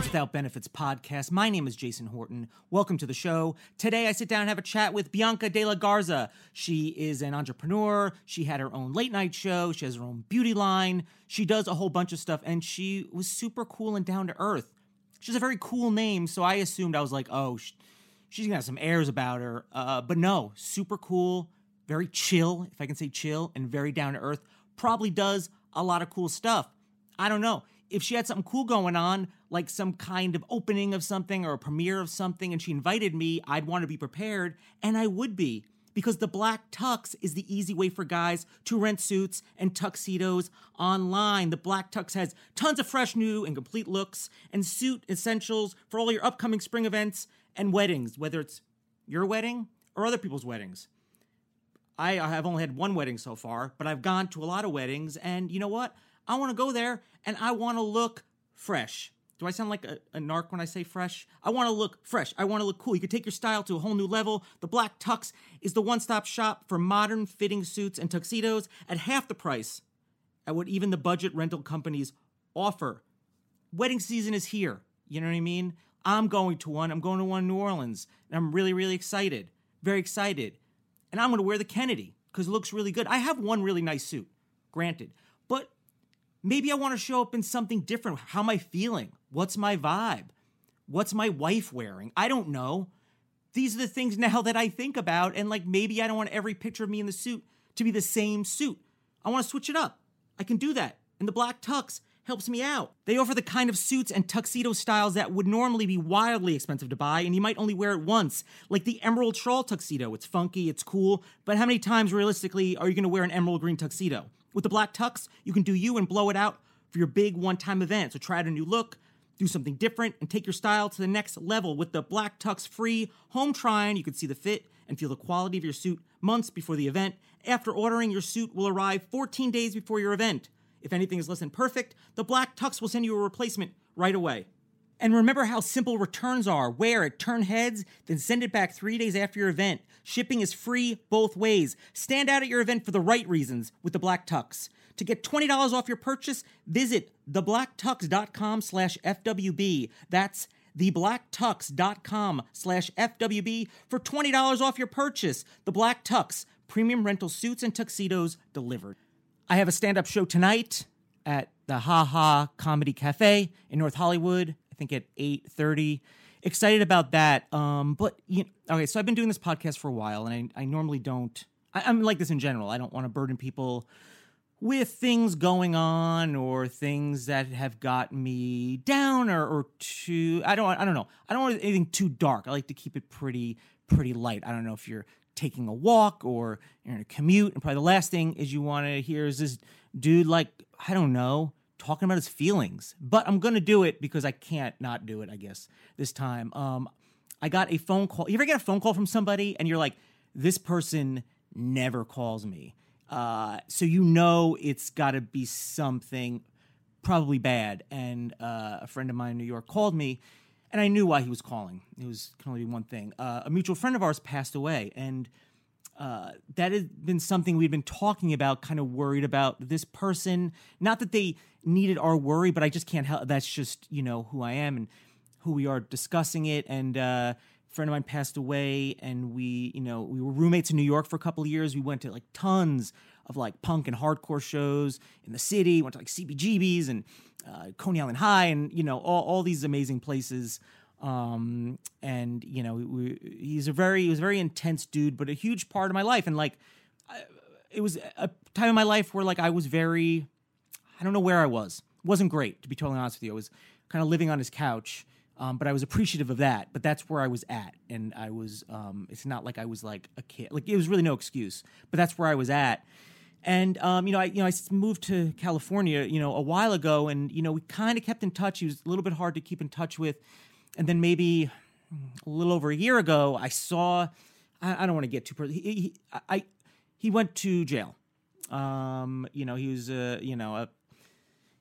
Friends, without benefits. Podcast. My name is Jason Horton. Welcome to the show. Today I sit down and have a chat with Bianca De La Garza. She is an entrepreneur. She had her own late night show. She has her own beauty line. She does a whole bunch of stuff, and she was super cool and down to earth. She's a very cool name, so I assumed I was like, oh, sh- she's gonna have some airs about her. Uh, but no, super cool, very chill, if I can say chill, and very down to earth. Probably does a lot of cool stuff. I don't know. If she had something cool going on, like some kind of opening of something or a premiere of something, and she invited me, I'd want to be prepared, and I would be. Because the Black Tux is the easy way for guys to rent suits and tuxedos online. The Black Tux has tons of fresh, new, and complete looks and suit essentials for all your upcoming spring events and weddings, whether it's your wedding or other people's weddings. I have only had one wedding so far, but I've gone to a lot of weddings, and you know what? I want to go there and I want to look fresh. Do I sound like a, a narc when I say fresh? I want to look fresh. I want to look cool. You can take your style to a whole new level. The Black Tux is the one stop shop for modern fitting suits and tuxedos at half the price at what even the budget rental companies offer. Wedding season is here. You know what I mean? I'm going to one. I'm going to one in New Orleans, and I'm really, really excited. Very excited. And I'm going to wear the Kennedy because it looks really good. I have one really nice suit, granted, maybe I want to show up in something different. How am I feeling? What's my vibe? What's my wife wearing? I don't know. These are the things now that I think about, and like maybe I don't want every picture of me in the suit to be the same suit. I want to switch it up. I can do that. And the black tux helps me out. They offer the kind of suits and tuxedo styles that would normally be wildly expensive to buy, and you might only wear it once, like the Emerald Shawl tuxedo. It's funky, it's cool, but how many times realistically are you going to wear an emerald green tuxedo? With the black tux, you can do you and blow it out for your big one time event. So try out a new look, do something different, and take your style to the next level. With the black tux free home try-on, you can see the fit and feel the quality of your suit months before the event. After ordering, your suit will arrive 14 days before your event. If anything is less than perfect, the Black Tux will send you a replacement right away. And remember how simple returns are. Wear it, turn heads, then send it back three days after your event. Shipping is free both ways. Stand out at your event for the right reasons with the Black Tux. To get $20 off your purchase, visit theblacktux.com slash FWB. That's theblacktux.com slash FWB for $20 off your purchase. The Black Tux, premium rental suits and tuxedos delivered. I have a stand-up show tonight at the Ha Ha Comedy Cafe in North Hollywood. Think at eight thirty. Excited about that. Um, but you okay, so I've been doing this podcast for a while, and I, I normally don't. I, I'm like this in general. I don't want to burden people with things going on or things that have got me down or, or too. I don't. I don't know. I don't want anything too dark. I like to keep it pretty pretty light. I don't know if you're taking a walk or you're in a commute, and probably the last thing is you want to hear is this dude like I don't know talking about his feelings. But I'm gonna do it because I can't not do it. I guess this time. Um, I got a phone call. You ever get a phone call from somebody and you're like, this person never calls me. Uh, so you know it's got to be something probably bad. And uh, a friend of mine in New York called me, and I knew why he was calling. It was can only be one thing. Uh, a mutual friend of ours passed away, and uh, that has been something we've been talking about. Kind of worried about this person. Not that they needed our worry, but I just can't help. That's just you know who I am and who we are discussing it. And uh, a friend of mine passed away, and we you know we were roommates in New York for a couple of years. We went to like tons of like punk and hardcore shows in the city. Went to like CBGBs and uh, Coney Island High, and you know all, all these amazing places. Um, and you know we, he's a very he was a very intense dude, but a huge part of my life. And like I, it was a time in my life where like I was very I don't know where I was. It wasn't great to be totally honest with you. I was kind of living on his couch. Um, but I was appreciative of that. But that's where I was at, and I was. Um, it's not like I was like a kid. Like it was really no excuse. But that's where I was at. And um, you know, I you know I moved to California, you know, a while ago, and you know we kind of kept in touch. He was a little bit hard to keep in touch with, and then maybe a little over a year ago, I saw. I, I don't want to get too. He, he, I he went to jail. Um, you know, he was a you know a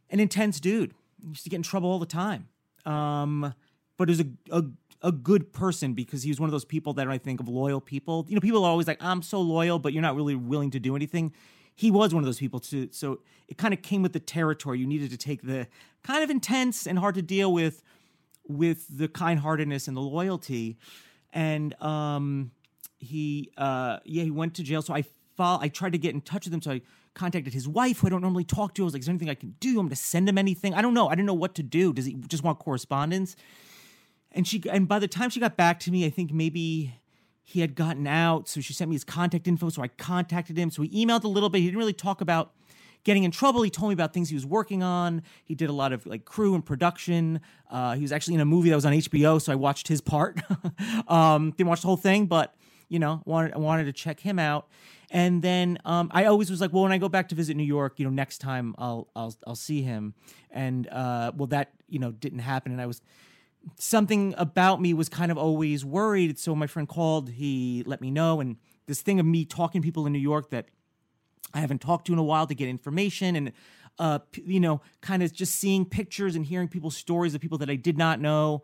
an intense dude. He used to get in trouble all the time. Um, but he was a, a a good person because he was one of those people that I think of loyal people. You know, people are always like, "I'm so loyal," but you're not really willing to do anything. He was one of those people too. So it kind of came with the territory. You needed to take the kind of intense and hard to deal with with the kind-heartedness and the loyalty. And um, he, uh, yeah, he went to jail. So I follow, I tried to get in touch with him. So I contacted his wife, who I don't normally talk to. I was like, "Is there anything I can do? I'm going to send him anything." I don't know. I didn't know what to do. Does he just want correspondence? And she, and by the time she got back to me, I think maybe he had gotten out. So she sent me his contact info. So I contacted him. So we emailed a little bit. He didn't really talk about getting in trouble. He told me about things he was working on. He did a lot of like crew and production. Uh, he was actually in a movie that was on HBO, so I watched his part. um, didn't watch the whole thing, but you know, wanted wanted to check him out. And then um, I always was like, well, when I go back to visit New York, you know, next time I'll I'll I'll see him. And uh, well, that you know didn't happen, and I was something about me was kind of always worried. So my friend called, he let me know, and this thing of me talking to people in New York that I haven't talked to in a while to get information and uh you know kind of just seeing pictures and hearing people's stories of people that I did not know.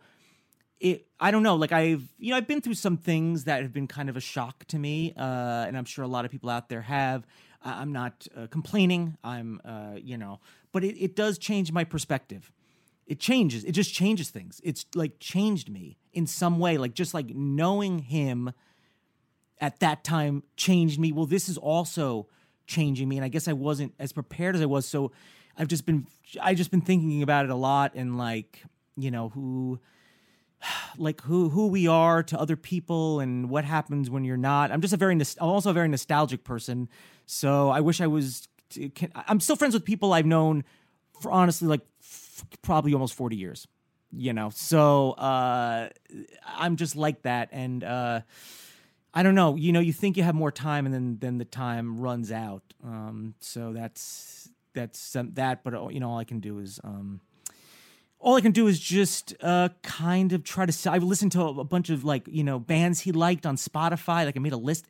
It I don't know like I've you know I've been through some things that have been kind of a shock to me uh and I'm sure a lot of people out there have. I- I'm not uh, complaining. I'm uh you know but it, it does change my perspective. It changes it just changes things. It's like changed me in some way like just like knowing him at that time changed me. Well, this is also changing me, and I guess I wasn't as prepared as I was. So I've just been I just been thinking about it a lot, and like you know who, like who who we are to other people, and what happens when you're not. I'm just a very I'm also a very nostalgic person, so I wish I was. Can, I'm still friends with people I've known for honestly like f- probably almost 40 years you know so uh i'm just like that and uh I don't know. You know, you think you have more time, and then then the time runs out. Um, so that's that's um, that. But you know, all I can do is um, all I can do is just uh, kind of try to. I've listened to a, a bunch of like you know bands he liked on Spotify. Like I made a list.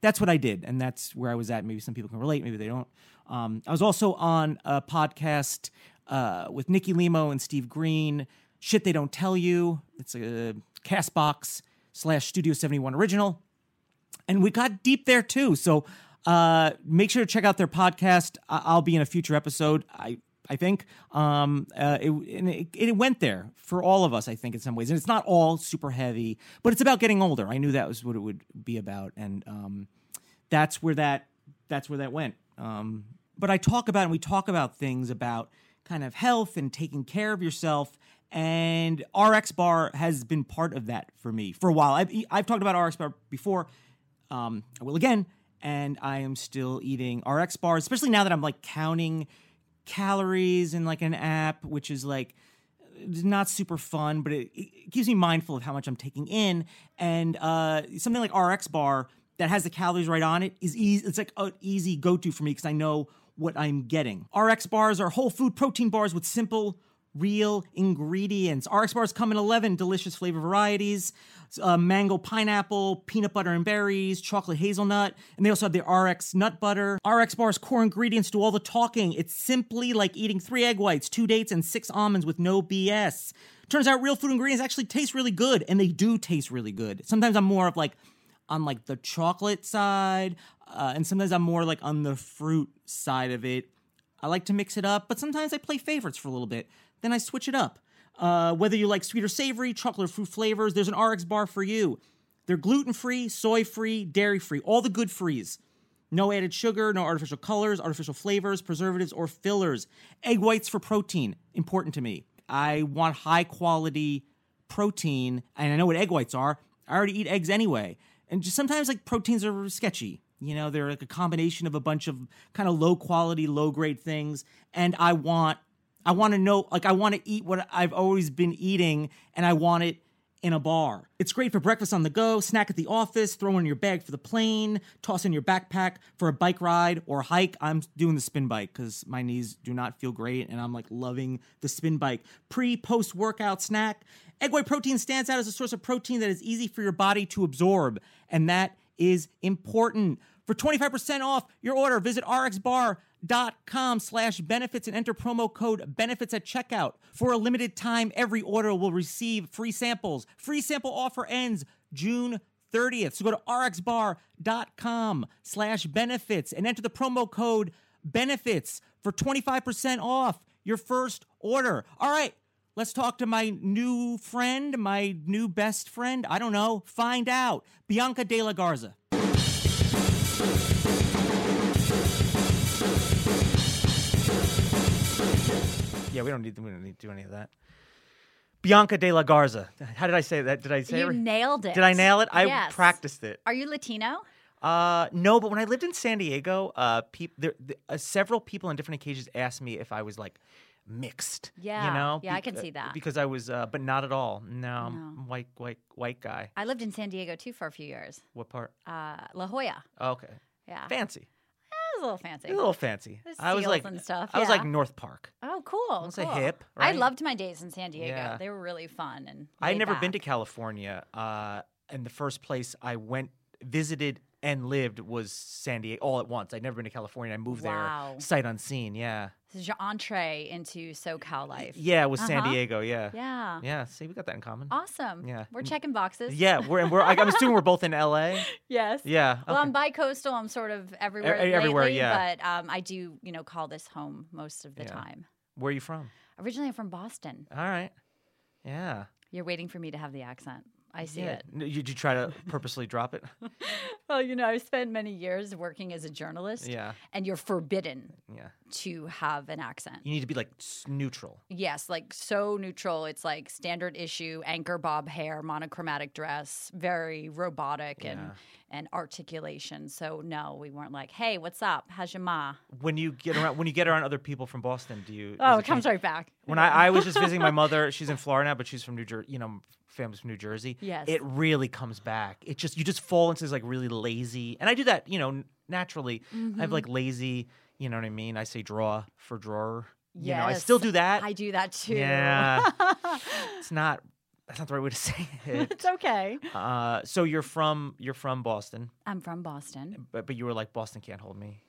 That's what I did, and that's where I was at. Maybe some people can relate, maybe they don't. Um, I was also on a podcast uh, with Nikki Limo and Steve Greene. Shit they don't tell you. It's a Castbox slash Studio Seventy One original and we got deep there too. So uh, make sure to check out their podcast. I'll be in a future episode. I I think um, uh, it, it it went there for all of us. I think in some ways, and it's not all super heavy, but it's about getting older. I knew that was what it would be about, and um, that's where that that's where that went. Um, but I talk about and we talk about things about kind of health and taking care of yourself. And RX Bar has been part of that for me for a while. I've, I've talked about RX Bar before. Um, I will again, and I am still eating RX bars, especially now that I'm like counting calories in like an app, which is like not super fun, but it, it keeps me mindful of how much I'm taking in. And uh, something like RX bar that has the calories right on it is easy. It's like an easy go to for me because I know what I'm getting. RX bars are whole food protein bars with simple, real ingredients. RX bars come in 11 delicious flavor varieties uh, mango pineapple, peanut butter and berries, chocolate hazelnut, and they also have the RX nut butter. RX bars core ingredients do all the talking. It's simply like eating three egg whites, two dates, and six almonds with no BS. Turns out real food ingredients actually taste really good, and they do taste really good. Sometimes I'm more of like on like the chocolate side, uh, and sometimes I'm more like on the fruit side of it. I like to mix it up, but sometimes I play favorites for a little bit. Then I switch it up. Uh, whether you like sweet or savory, chocolate or fruit flavors, there's an RX bar for you. They're gluten free, soy free, dairy free, all the good frees. No added sugar, no artificial colors, artificial flavors, preservatives, or fillers. Egg whites for protein, important to me. I want high quality protein, and I know what egg whites are. I already eat eggs anyway. And just sometimes, like, proteins are sketchy. You know, they're like a combination of a bunch of kind of low quality, low grade things. And I want I want to know, like, I want to eat what I've always been eating, and I want it in a bar. It's great for breakfast on the go, snack at the office, throw in your bag for the plane, toss in your backpack for a bike ride or hike. I'm doing the spin bike because my knees do not feel great, and I'm like loving the spin bike. Pre, post workout snack. Egg white protein stands out as a source of protein that is easy for your body to absorb, and that is important. For 25% off your order, visit rxbar.com slash benefits and enter promo code benefits at checkout. For a limited time, every order will receive free samples. Free sample offer ends June 30th. So go to rxbar.com slash benefits and enter the promo code benefits for 25% off your first order. All right. Let's talk to my new friend, my new best friend. I don't know. Find out. Bianca De La Garza. Yeah, we don't need we don't need to do any of that. Bianca De La Garza. How did I say that? Did I say You it? nailed it. Did I nail it? I Yes. practiced it. Are you Latino? Uh, no, but when I lived in San Diego, uh, peop- there, th- uh, several people on different occasions asked me if I was like mixed. Yeah. you know, Yeah, I can see that. because I was, uh, but not at all. No, I'm No. white, white, white guy. I lived in San Diego too for a few years. What part? Uh, La Jolla. Oh, okay, Yeah. fancy, was a little fancy. a little fancy. There's I was like, and stuff, I was like. North Park. Oh, cool. Say cool. hip, I loved my days in San Diego. Yeah. They were really fun and I'd laid never been to. California. Uh, and the first place I went, visited, and lived was San Diego all at once. I'd never been to California. I moved Wow. there sight unseen. Yeah, This is your entree into SoCal life. yeah, with San Uh-huh. Diego. Yeah, Yeah. yeah. See, we got that in common. Awesome. Yeah. We're checking boxes. Yeah, we're and we're. I- I'm assuming we're both in LA. Yes. Yeah. Well, okay. I'm bi-coastal. I'm sort of everywhere. E- everywhere, lately, yeah. But um, I do, you know, call this home most of the Yeah. time. Where are you from? Originally, I'm from Boston. All right. Yeah. You're waiting for me to have the accent. I see yeah. it. Did you try to purposely drop it? Well, you know, I've spent many years working as a journalist. Yeah. And you're forbidden Yeah. to have an accent. You need to be like neutral. Yes, like so neutral. It's like standard issue, anchor bob hair, monochromatic dress, very robotic and Yeah. and articulation. So no, we weren't like, "Hey, what's up? How's your ma?" When you get around, when you get around other people from Boston, do you? Oh, it comes change? right back. When I, I was just visiting my mother, she's in Florida now, but she's from New Jersey. You know, family's from New Jersey. Yes. It really comes back. It just you just fall into this like really lazy, and I do that. You know, naturally. I Mm-hmm. have like lazy. You know what I mean? I say draw for drawer. You know, I still do that. I do that too. Yeah. it's not. That's not the right way to say it. it's okay. Uh, so you're from you're from Boston, I'm from Boston. but but you were like Boston can't hold me.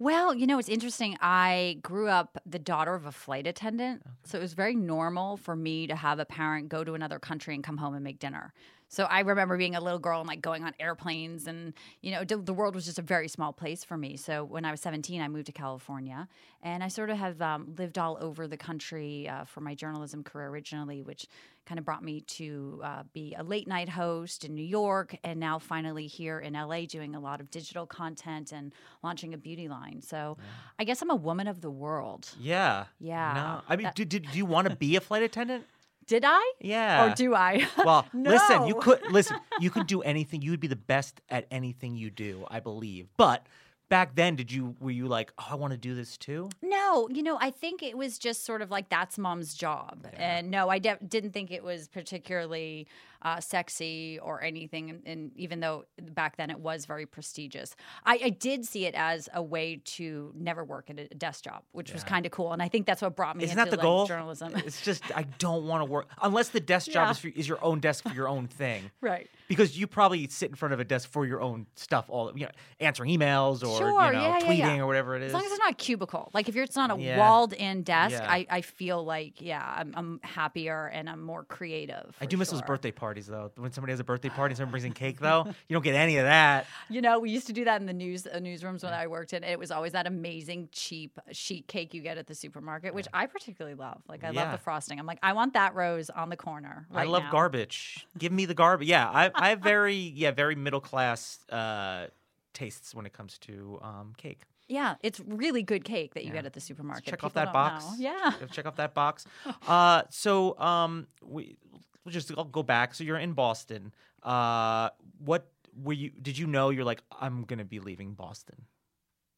Well, you know, it's interesting. I grew up the daughter of a flight attendant. So it was very normal for me to have a parent go to another country and come home and make dinner. So I remember being a little girl and like going on airplanes, and you know, the world was just a very small place for me. So when I was 17, I moved to California, and I sort of have um, lived all over the country uh, for my journalism career originally, which kind of brought me to uh, be a late night host in New York, and now finally here in LA doing a lot of digital content and launching a beauty line. So I guess I'm a woman of the world. Yeah. Yeah. No. I mean, do, do, do you want to be a flight attendant? Did I? Yeah. Or do I? Well, listen, you could listen. You could do anything. You would be the best at anything you do, I believe. But back then, did you were you like, oh, I want to do this too? No, you know, I think it was just sort of like that's mom's job. And no, I de- didn't think it was particularly uh, sexy or anything. And, and even though back then it was very prestigious, I, I did see it as a way to never work at a desk job, which was kind of cool. And I think that's what brought me Isn't into that the like, goal? journalism. It's just I don't want to work unless the desk job Yeah. is, for, is your own desk for your own thing. right. Because you probably sit in front of a desk for your own stuff, all you know, answering emails or Sure, you know, yeah, yeah, tweeting yeah. or whatever it is. As long as it's not a cubicle, like if you're, it's not a Yeah. walled-in desk, Yeah. I, I feel like yeah, I'm, I'm happier and I'm more creative. I do miss those birthday parties though. When somebody has a birthday party and someone brings in cake though, you don't get any of that. You know, we used to do that in the news uh, newsrooms when I worked in. It was always that amazing cheap sheet cake you get at the supermarket, which I particularly love. Like I love the frosting. I'm like, I want that rose on the corner. I love now. garbage. Give me the garbage. Yeah, I I have very yeah very middle class uh, tastes when it comes to um, cake. Yeah, it's really good cake that you Yeah. get at the supermarket. Check off that box. know. Yeah. check off that box. Uh, so um, we we'll just I'll go back. So you're in Boston. Uh, what were you? Did you know you're like I'm gonna be leaving Boston?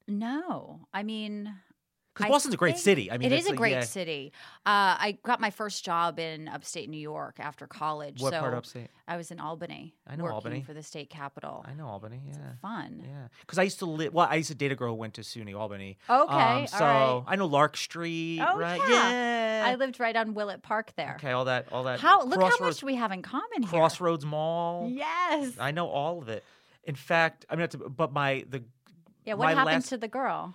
No, I mean, Because Boston's a great city. I mean, it's a great yeah. city. Uh, I got my first job in upstate New York after college. What so part of upstate? I was in Albany. I know working Albany. for the state capital. I know Albany. Yeah. Fun. Yeah, because I used to live. Well, I used to date a girl who went to SUNY Albany. Okay, um, so right. I know Lark Street. Oh, right? yeah. I lived right on Willett Park there. okay, all that, all that. How look how much we have in common here. Crossgates Mall. Yes. I know all of it. In fact, I mean, but my the yeah. What happened last- to the girl?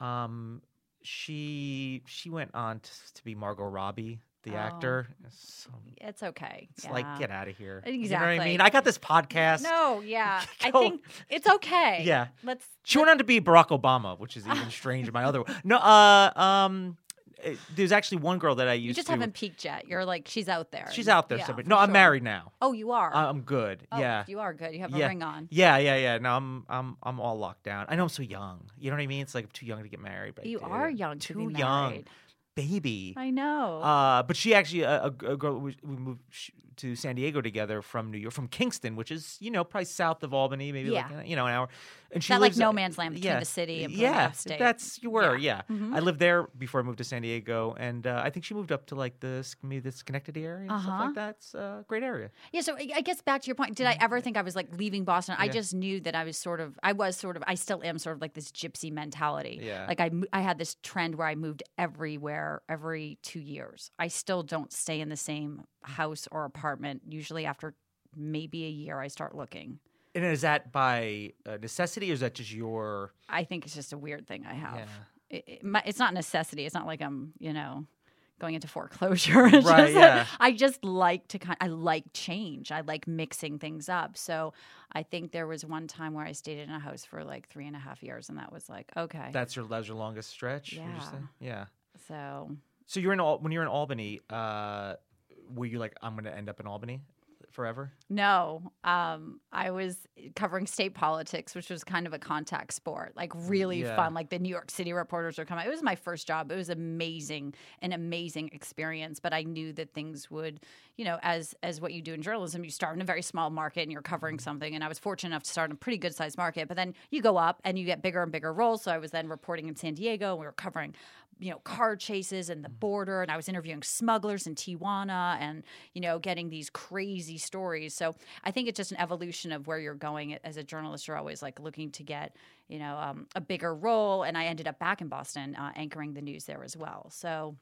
um, she she went on to, to be Margot Robbie, the Oh. actor. So It's okay. it's yeah. like get out of here. You know what I mean? I got this podcast. No, yeah. I think it's okay. Yeah. Let's. She went on to be Barack Obama, which is even strange. My other no, uh, um, eh, there's actually one girl that I used You just to. haven't peaked yet. You're like she's out there. She's out there Yeah, somewhere. No, I'm sure. married now. Oh, you are. I'm good. Oh, yeah. You are good. You have Yeah. a ring on. Yeah, yeah, yeah. No, I'm, I'm, I'm all locked down. I know I'm so young. You know what I mean? It's like I'm too young to get married. But You are young to too young, baby. I know. Uh, but she actually, a, a, girl, we, we moved to San Diego together from New York, from Kingston, which is you know probably south of Albany, maybe Yeah. uh, you know an hour. And she that like no man's land between yeah, the city and yeah, upstate. that's you were, Yeah. yeah. Mhm. I lived there before I moved to San Diego, and uh, I think she moved up to like the maybe the Schenectady area and stuff Uh-huh. like that. It's a great area. Yeah, so I guess back to your point, did I ever think I was like leaving Boston? I Mm-hmm. Just knew that I was sort of, I was sort of, I still am sort of like this gypsy mentality. Yeah. Like I, I had this trend where I moved everywhere every two years. I still don't stay in the same house or apartment. Usually after maybe a year, I start looking. And is that by uh, necessity, or is that just your? I think it's just a weird thing I have. Yeah. It, it, my, it's not necessity. It's not like I'm, you know, going into foreclosure. Right, just yeah. I just like to kind. I like change. I like mixing things up. So I think there was one time where I stayed in a house for like three and a half years, and that was like okay. That's your that was your longest stretch. Yeah. Yeah. so So you're in Al- when you're in Albany. Uh, were you like, I'm going to end up in Albany forever? no, um, I was covering state politics, which was kind of a contact sport, like really Yeah. fun. Like the New York City reporters were coming. It was my first job. It was amazing, an amazing experience. But I knew that things would, you know, as as what you do in journalism, you start in a very small market and you're covering something. And I was fortunate enough to start in a pretty good sized market. But then you go up and you get bigger and bigger roles. So I was then reporting in San Diego. And we were covering, you know, car chases and the border. And I was interviewing smugglers in Tijuana and you know getting these crazy stories. So I think it's just an evolution of where you're going as a journalist. You're always like looking to get you know um, a bigger role. And I ended up back in Boston uh, anchoring the news there as well. So.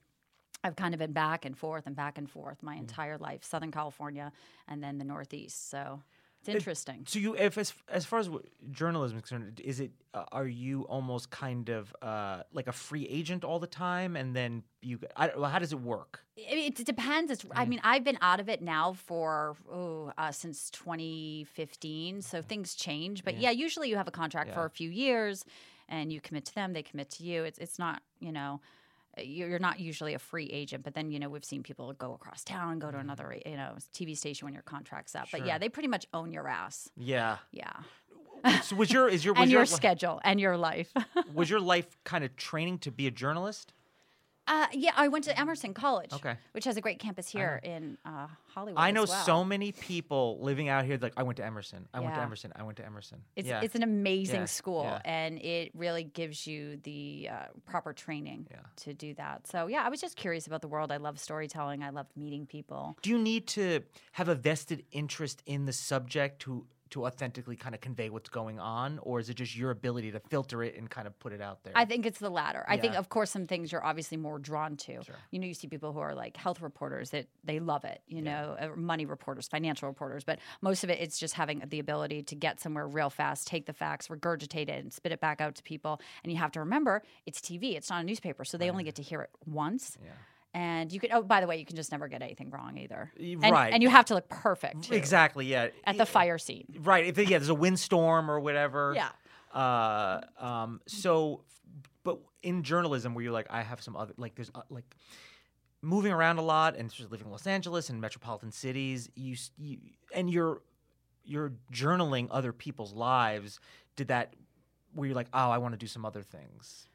I've kind of been back and forth and back and forth my entire life, Southern California and then the Northeast. So it's interesting. So you, if as as far as journalism is concerned, is it uh, are you almost kind of uh, like a free agent all the time, and then you? I, well, how does it work? It, it depends. It's, I mean, I've been out of it now for oh, uh, since 2015, so things change. But yeah, usually you have a contract for a few years, and you commit to them, they commit to you. It's it's not you know. You're you're not usually a free agent, but then you know we've seen people go across town, go to mm-hmm. another you know TV station when your contract's up. But yeah, they pretty much own your ass. Yeah. Yeah, So was your is your was and your your schedule and your life. was your life kind of training to be a journalist? Uh, yeah, I went to Emerson College, Okay. which has a great campus here in uh, Hollywood. I know well. so many people living out here. Like I went to Emerson. I went to Emerson. I went to Emerson. It's yeah. it's an amazing Yeah, school, yeah. and it really gives you the uh, proper training Yeah. to do that. So yeah, I was just curious about the world. I love storytelling. I love meeting people. Do you need to have a vested interest in the subject to to authentically kind of convey what's going on, or is it just your ability to filter it and kind of put it out there? I think it's the latter. I think, of course, some things you're obviously more drawn to. Sure. You know, you see people who are like health reporters that they love it. You know, uh, money reporters, financial reporters, but most of it, it's just having the ability to get somewhere real fast, take the facts, regurgitate it, and spit it back out to people. And you have to remember, it's TV. It's not a newspaper, so they only get to hear it once. Yeah. And you can. Oh, by the way, you can just never get anything wrong either. And, right. And you have to look perfect too, exactly. Yeah. at the fire scene. Right. If yeah, there's a windstorm or whatever. Yeah. Uh, um. So, but in journalism, where you're like, I have some other like, there's uh, like moving around a lot, and especially living in Los Angeles and metropolitan cities. You, you and you're you're journaling other people's lives. Did that? Where you're like, oh, I want to do some other things.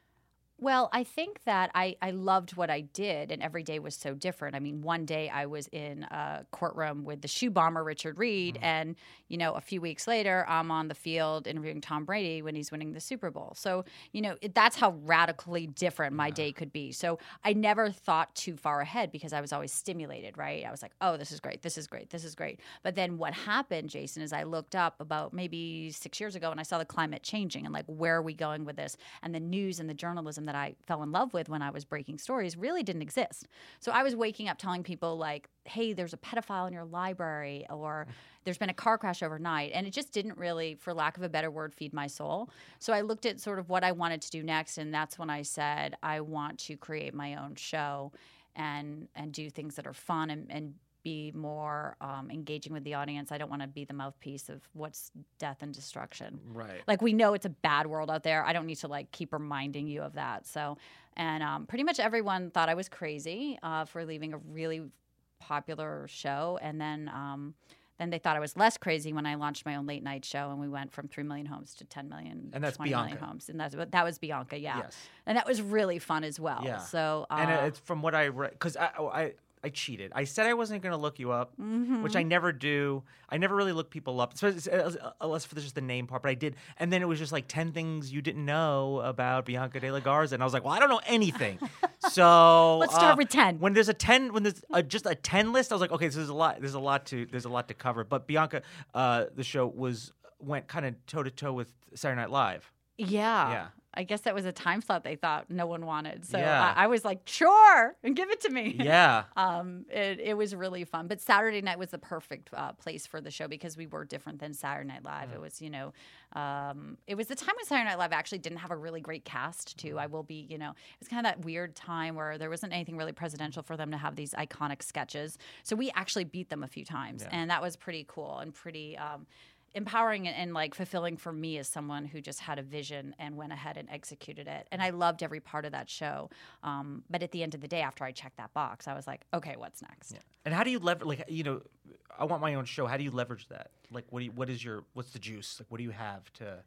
Well, I think that I, I loved what I did, and every day was so different. I mean, one day I was in a courtroom with the shoe bomber, Richard Reid, mm-hmm. and, you know, a few weeks later, I'm on the field interviewing Tom Brady when he's winning the Super Bowl. So, you know, it, that's how radically different my day could be. So I never thought too far ahead because I was always stimulated, right? I was like, oh, this is great, this is great, this is great. But then what happened, Jason, is I looked up about maybe six years ago and I saw the climate changing and like, where are we going with this? And the news and the journalism that I fell in love with when I was breaking stories really didn't exist. So I was waking up telling people, like, hey, there's a pedophile in your library, or there's been a car crash overnight. And it just didn't really, for lack of a better word, feed my soul. So I looked at sort of what I wanted to do next. And that's when I said, I want to create my own show and and do things that are fun and, and be more um, engaging with the audience. I don't want to be the mouthpiece of what's death and destruction. Right. Like we know it's a bad world out there. I don't need to like keep reminding you of that. So, and um, pretty much everyone thought I was crazy uh, for leaving a really popular show, and then. Um, then they thought I was less crazy when I launched my own late night show, and we went from three million homes to ten million. And that's 20 million Bianca. homes, and that's that was Bianca, yeah. Yes. And that was really fun as well. Yeah. So, uh, and it's from what I read because I, oh, I I cheated. I said I wasn't going to look you up, which I never do. I never really look people up, uh, unless for just the name part. But I did, and then it was just like ten things you didn't know about Bianca De La Garza, and I was like, well, I don't know anything. so Let's start uh, with 10. When there's a ten, when there's a, just a ten list, I was like, okay, so there's a lot. There's a lot to there's a lot to cover. But Bianca, uh, the show was went kind of toe to toe with Saturday Night Live. Yeah. Yeah. I guess that was a time slot they thought no one wanted. So Yeah. I, I was like, sure, and give it to me. Yeah. Um, it, it was really fun. But Saturday night was the perfect uh, place for the show because we were different than Saturday Night Live. It was, you know, um, it was the time when Saturday Night Live actually didn't have a really great cast, too. I will be, you know, it was kind of that weird time where there wasn't anything really presidential for them to have these iconic sketches. So we actually beat them a few times. And that was pretty cool and pretty. Um, empowering and, and like fulfilling for me as someone who just had a vision and went ahead and executed it and i loved every part of that show um, but at the end of the day after i checked that box i was like okay what's next And how do you leverage? Like, you know, I want my own show. How do you leverage that? Like, what do you, what is your what's the juice? Like, what do you have to?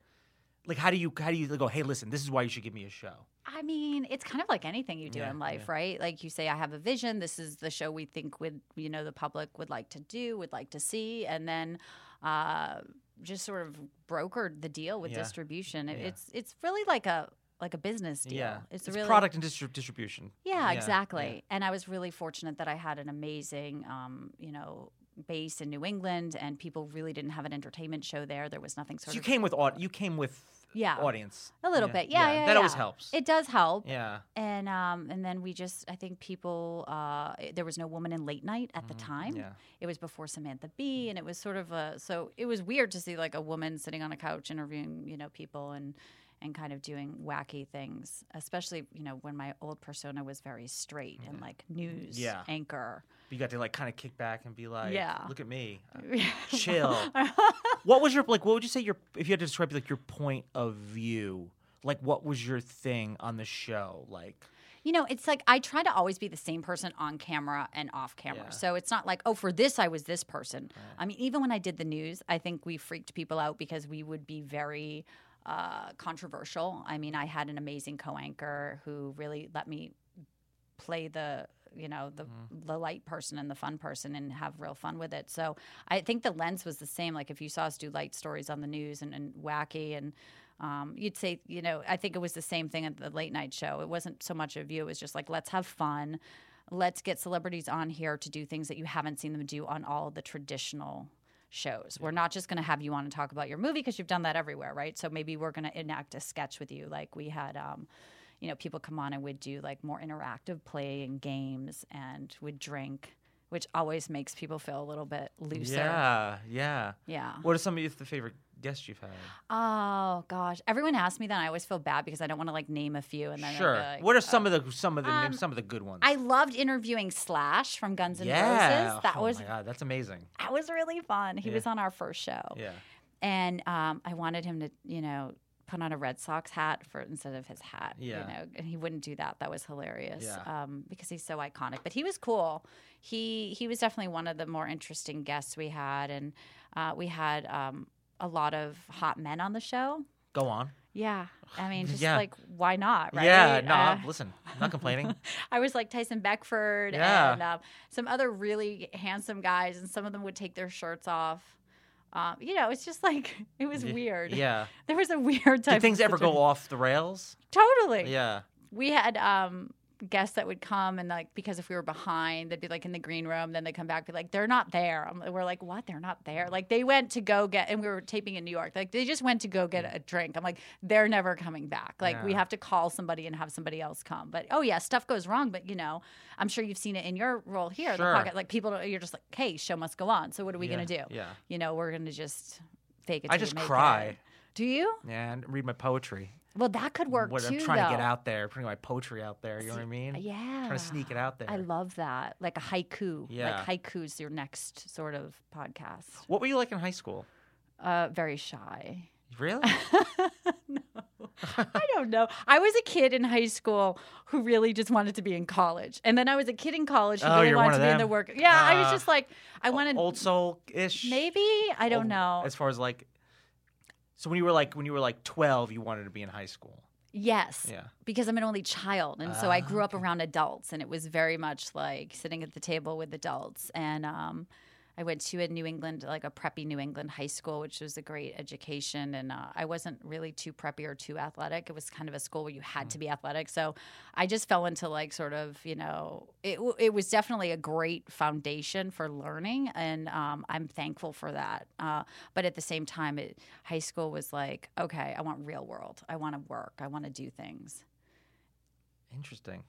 Like, how do you how do you go? Hey, listen, this is why you should give me a show. I mean, it's kind of like anything you do Yeah, in life, right? Like you say, I have a vision. This is the show we think would, you know, the public would like to do, would like to see, and then uh, just sort of brokered the deal with Yeah. distribution. It, Yeah. It's it's really like a like a business deal. Yeah, it's, it's really product and distri- distribution. Yeah, exactly. And I was really fortunate that I had an amazing, um, you know, base in New England, and people really didn't have an entertainment show there. There was nothing So you of came with you came with Yeah. audience a little bit, yeah, yeah, that always helps. It does help. yeah, And um, and then we just, I think people, uh, there was no woman in late night at the time. Yeah. It was before Samantha Bee, and it was sort of a, so it was weird to see like a woman sitting on a couch interviewing, you know, people and and kind of doing wacky things, especially you know when my old persona was very straight and like news Yeah. anchor. you got to like kind of kick back and be like, Yeah. look at me, chill. what was your like? What would you say your if you had to describe like your point of view? Like, what was your thing on the show? Like, You know, it's like I try to always be the same person on camera and off camera. Yeah. So it's not like, oh, for this, I was this person. I mean, even when I did the news, I think we freaked people out because we would be very uh, controversial. I mean, I had an amazing co anchor who really let me play the you know the the light person and the fun person and have real fun with it. So i think the lens was the same. Like if you saw us do light stories on the news and, and wacky and um, you'd say you know i think it was the same thing at the late night show. It wasn't so much of you. It was just like let's have fun. Let's get celebrities on here to do things that you haven't seen them do on all the traditional shows. We're not just going to have you on and talk about your movie because you've done that everywhere, right? So maybe we're going to enact a sketch with you, like we had. Um, you know, people come on and we'd do like more interactive play and games and would drink, which always makes people feel a little bit looser. yeah, yeah. Yeah. What are some of the favorite guests you've had? Oh gosh, everyone asks me that. and I always feel bad because I don't want to like name a few and then Sure. like, what are some of the some of the um, some of the good ones? I loved interviewing Slash from Guns N' yeah. Roses. That oh was my god, that's amazing. that was really fun. He Yeah. was on our first show. Yeah. and um, I wanted him to, you know, put on a Red Sox hat for instead of his hat. Yeah. you know, and he wouldn't do that. That was hilarious. Yeah. Um, because he's so iconic. But he was cool. He he was definitely one of the more interesting guests we had, and uh, we had um, a lot of hot men on the show. Go on. Yeah. I mean, just Yeah. like, why not? Right? Yeah, no, Uh, listen, I'm not complaining. I was like Tyson Beckford Yeah. and um, some other really handsome guys, and some of them would take their shirts off. Um, you know, it's just like it was weird. Yeah. there was a weird type. Did things ever go off the rails? Totally. Yeah. We had um, guests that would come and like because if we were behind, they'd be like in the green room. Then they come back, be like, they're not there. We're like, what? They're not there. Mm-hmm. Like they went to go get, and we were taping in New York. Like they just went to go get mm. a drink. I'm like, they're never coming back. Like we have to call somebody and have somebody else come. But oh yeah, stuff goes wrong. But you know, I'm sure you've seen it in your role here. Sure. The podcast, like people, you're just like, hey, show must go on. So what are we Yeah, gonna do? yeah. You know, we're gonna just fake it. I just cry. it. Do you? Yeah, and read my poetry. Well, that could work What too. I'm trying to get out there, putting my poetry out there. You know what I mean? Yeah. Trying to sneak it out there. I love that. Like a haiku. Yeah. Like haiku's your next sort of podcast. What were you like in high school? Uh, very shy. Really? No. I don't know. I was a kid in high school who really just wanted to be in college. And then I was a kid in college who Oh, really wanted to of be in the them? work. Yeah, I was Ah. just like, I wanted Old soul ish. maybe, I don't know. As far as like, so when you were like when you were like 12, you wanted to be in high school. Yes. Yeah. Because I'm an only child. And so I Ah, grew up around adults and it was very much like sitting at the table with adults. And um, I went to a New England, like a preppy New England high school, which was a great education. And uh, I wasn't really too preppy or too athletic. It was kind of a school where you had Mm. to be athletic. So I just fell into like sort of, you know, it, it was definitely a great foundation for learning. And um, I'm thankful for that. Uh, but at the same time, it, high school was like, okay, I want real world. I want to work. I want to do things. Interesting.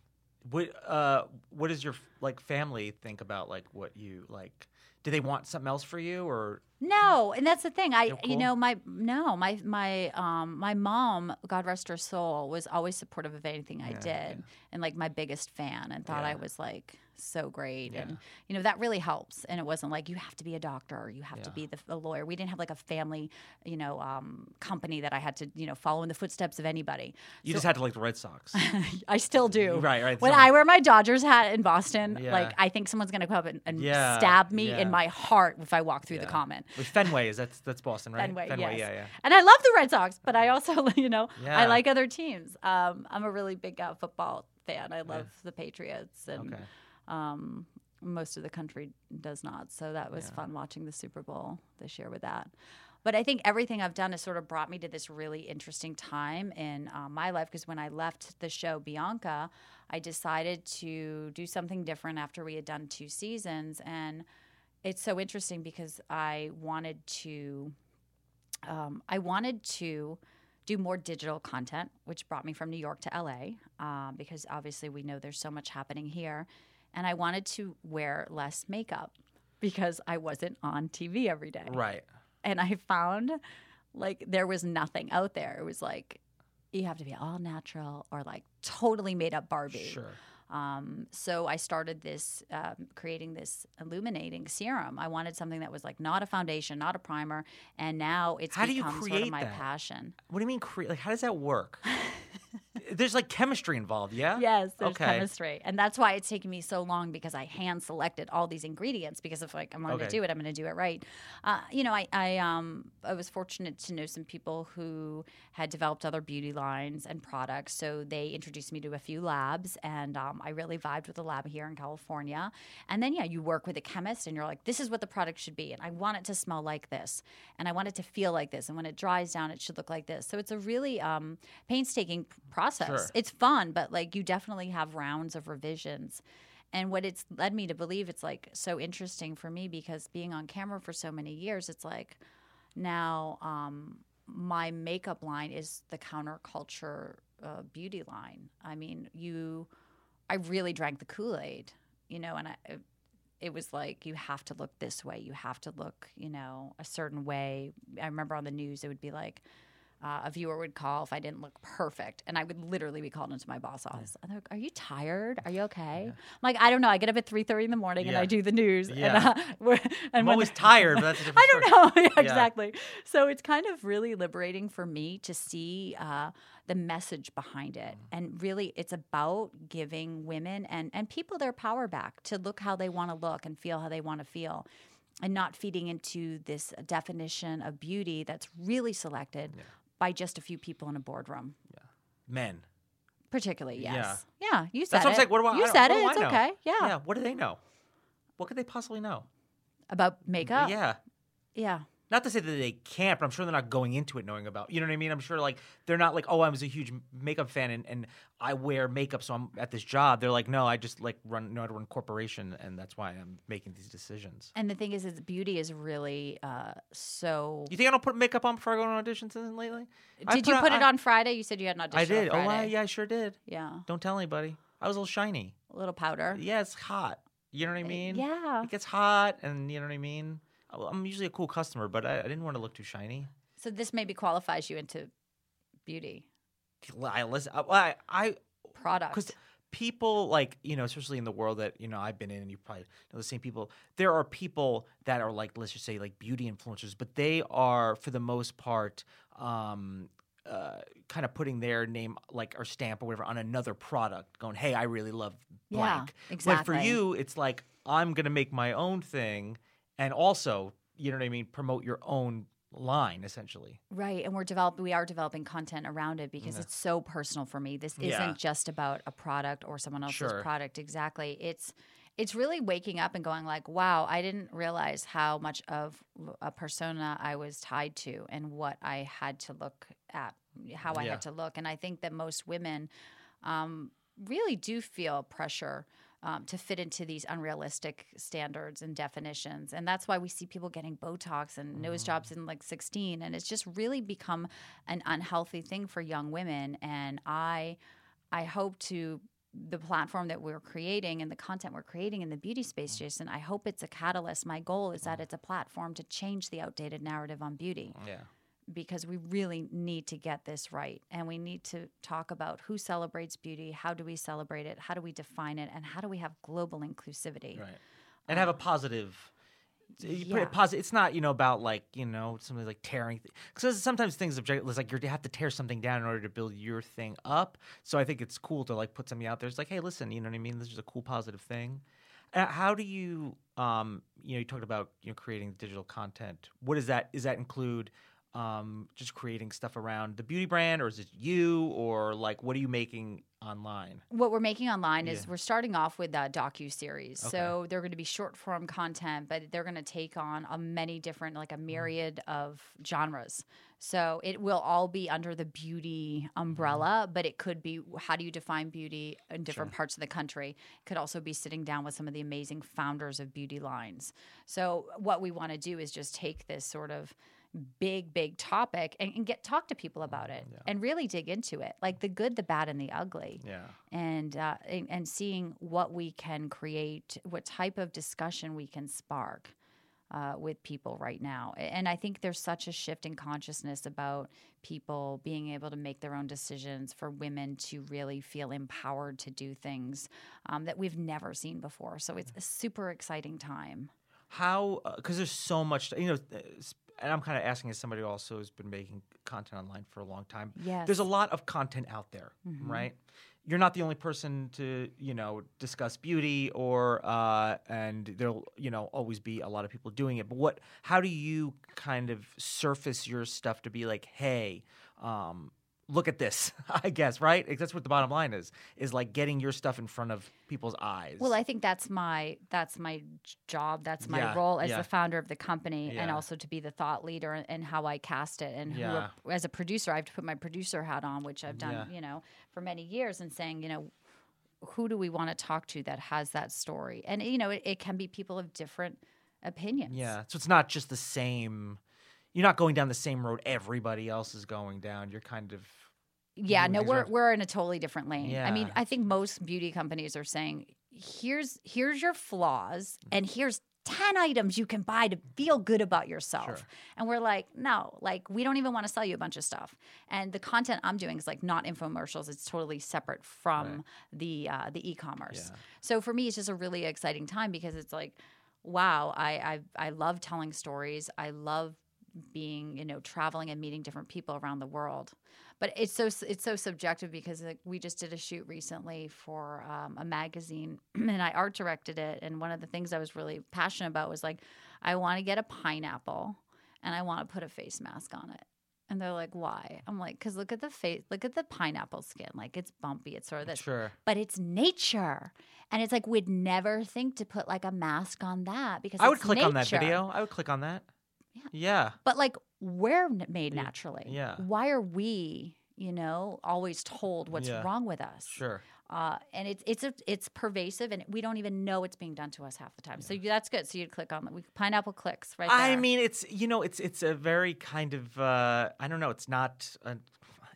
What uh what does your like family think about like what you like? Do they want something else for you or? No, and that's the thing. I, You're you know, my no, my my um my mom, God rest her soul, was always supportive of anything I Yeah, did, and like my biggest fan, and thought I was like so great, Yeah. and you know that really helps. And it wasn't like you have to be a doctor, or you have to be the, a lawyer. We didn't have like a family, you know, um, company that I had to you know follow in the footsteps of anybody. you just had to like the Red Sox? I still do. Right, right, When so- I wear my Dodgers hat in Boston, Yeah. like I think someone's gonna come up and, and Yeah, stab me yeah. in my heart if I walk through the Yeah. common. With Fenway is that's that's Boston, right? Fenway, yes. yeah, yeah. And I love the Red Sox, but I also, you know, Yeah. I like other teams. Um, I'm a really big uh, football fan. I love the Patriots, and Okay. Um, most of the country does not. So that was fun watching the Super Bowl this year with that. But I think everything I've done has sort of brought me to this really interesting time in uh, my life because when I left the show Bianca, I decided to do something different after we had done two seasons. And it's so interesting because I wanted to um, I wanted to do more digital content, which brought me from New York to LA, um, because obviously we know there's so much happening here. And I wanted to wear less makeup because I wasn't on TV every day. Right. And I found like there was nothing out there. It was like, you have to be all natural or like totally made up Barbie. Sure. Um, so I started this, um, creating this illuminating serum. I wanted something that was like not a foundation, not a primer, and now it's How do you become sort create of my that? passion. What do you mean cre- like how does that work? There's like chemistry involved, yeah? Yes, there's Okay. chemistry, and that's why it's taken me so long because I hand selected all these ingredients because if like I'm going to Okay. do it, I'm going to do it right. Uh, you know, I I um I was fortunate to know some people who had developed other beauty lines and products, so they introduced me to a few labs, and um, I really vibed with the lab here in California. And then yeah, you work with a chemist, and you're like, this is what the product should be, and I want it to smell like this, and I want it to feel like this, and when it dries down, it should look like this. So it's a really um, painstaking process. Sure. It's fun, but like you definitely have rounds of revisions. And what it's led me to believe, it's like so interesting for me because being on camera for so many years, it's like now um, my makeup line is the counterculture uh, beauty line. I mean, you, I really drank the Kool Aid, you know, and I, it was like you have to look this way, you have to look, you know, a certain way. I remember on the news it would be like. Uh, a viewer would call if I didn't look perfect, and I would literally be called into my boss office. And they're like, "Are you tired? Are you okay?" I'm like, "I don't know. I get up at three thirty in the morning and I do the news." Yeah. And, uh, we're, and I'm always tired, but that's a different I don't know. Yeah, Yeah. exactly. So it's kind of really liberating for me to see uh, the message behind it. Mm. And really, it's about giving women and, and people their power back to look how they want to look and feel how they want to feel. And not feeding into this definition of beauty that's really selected by just a few people in a boardroom. Men. Particularly, Yeah. yes. Yeah, you said That's what I'm it. saying. What do I? You I said it. It's okay. Yeah. Yeah. What do they know? What could they possibly know? About makeup. Yeah. Yeah. Not to say that they can't, but I'm sure they're not going into it knowing about. You know what I mean? I'm sure like they're not like, oh, I was a huge makeup fan and, and I wear makeup, so I'm at this job. They're like, no, I just like run, know how to run corporation, and that's why I'm making these decisions. And the thing is, is beauty is really uh, so. You think I don't put makeup on before I go on auditions lately? I Did you on- put it I- on Friday? You said you had an audition. I did. On Oh, I, yeah, I sure did. Yeah. Don't tell anybody. I was a little shiny. A little powder. Yeah, it's hot. You know what I mean? Uh, yeah. It gets hot, and you know what I mean. I'm usually a cool customer, but I, I didn't want to look too shiny. So this maybe qualifies you into beauty I listen. I I product. because people like you know, especially in the world that you know I've been in, and you probably know the same people. There are people that are like let's just say like beauty influencers, but they are for the most part. Um, uh, kind of putting their name like or stamp or whatever on another product, going, "Hey, I really love Yeah, exactly. But for you, it's like I'm gonna make my own thing, and also, you know what I mean, promote your own line essentially. Right, and we're developing. We are developing content around it because it's so personal for me. This isn't Yeah. just about a product or someone else's Sure. product. Exactly. It's it's really waking up and going like, wow, I didn't realize how much of a persona I was tied to and what I had to look at, how I Yeah. had to look. And I think that most women um, really do feel pressure um, to fit into these unrealistic standards and definitions. And that's why we see people getting Botox and nose mm. jobs in like 16. And it's just really become an unhealthy thing for young women. And I, I hope to the platform that we're creating and the content we're creating in the beauty space, mm. Jason, I hope it's a catalyst. My goal is that mm. it's a platform to change the outdated narrative on beauty Yeah. Because we really need to get this right. And we need to talk about who celebrates beauty, how do we celebrate it, how do we define it, and how do we have global inclusivity. Right. And have a positive. You put it positive. It's not you know about like you know something like tearing because sometimes things object it's like you have to tear something down in order to build your thing up. So I think it's cool to like put something out there. It's like hey, listen, you know what I mean. This is a cool positive thing. Uh, how do you um you know you talked about you know creating digital content. What does that is that include? Um, just creating stuff around the beauty brand, or is it you, or like what are you making online? What we're making online is we're starting off with a docu series. So they're going to be short form content, but they're going to take on a many different, like a Mm-hmm. myriad of genres. So it will all be under the beauty umbrella, Mm-hmm. but it could be how do you define beauty in different parts of the country? It could also be sitting down with some of the amazing founders of beauty lines. So what we want to do is just take this sort of big big topic and, and get talk to people about it and really dig into it like the good the bad and the ugly Yeah. and uh, and, and seeing what we can create, what type of discussion we can spark uh, with people right now. And I think there's such a shift in consciousness about people being able to make their own decisions, for women to really feel empowered to do things um, that we've never seen before. So it's a super exciting time. how because there's so much you know uh, and i'm kind of asking as somebody also who also has been making content online for a long time Yes. there's a lot of content out there right you're not the only person to you know discuss beauty or uh, and there'll you know always be a lot of people doing it but what how do you kind of surface your stuff to be like hey um, look at this i guess right that's what the bottom line is is like getting your stuff in front of people's eyes Well, I think that's my that's my job. That's my Yeah, role as yeah. the founder of the company, and also to be the thought leader and, how I cast it. And Yeah. who, as a producer, I have to put my producer hat on, which I've done, Yeah. you know, for many years, and saying, you know, who do we want to talk to that has that story? And you know, it, it can be people of different opinions. Yeah. So it's not just the same. You're not going down the same road everybody else is going down. You're kind of. Yeah, no, we're we're in a totally different lane. I mean, I think most beauty companies are saying, here's here's your flaws and here's 10 items you can buy to feel good about yourself. Sure. And we're like, no, like we don't even want to sell you a bunch of stuff. And the content I'm doing is like not infomercials. It's totally separate from the uh, the e-commerce. Yeah. So for me, it's just a really exciting time because it's like, wow, I I, I love telling stories. I love being you know traveling and meeting different people around the world but it's so it's so subjective because like, we just did a shoot recently for um, a magazine and i art directed it and one of the things i was really passionate about was like i want to get a pineapple and i want to put a face mask on it And they're like, why? I'm like, because look at the face, look at the pineapple skin. Like it's bumpy. It's sort of this. Sure. But it's nature. And it's like, we'd never think to put like a mask on that because I would click on that video. I would click on that. Yeah. Yeah. But like, we're made naturally. yeah. Why are we, you know, always told what's Yeah. wrong with us? Sure. Uh, and it's it's a, it's pervasive, and we don't even know it's being done to us half the time. So you, that's good. So you'd click on the we, pineapple clicks right there. I mean, it's you know, it's it's a very kind of uh, I don't know. It's not. A,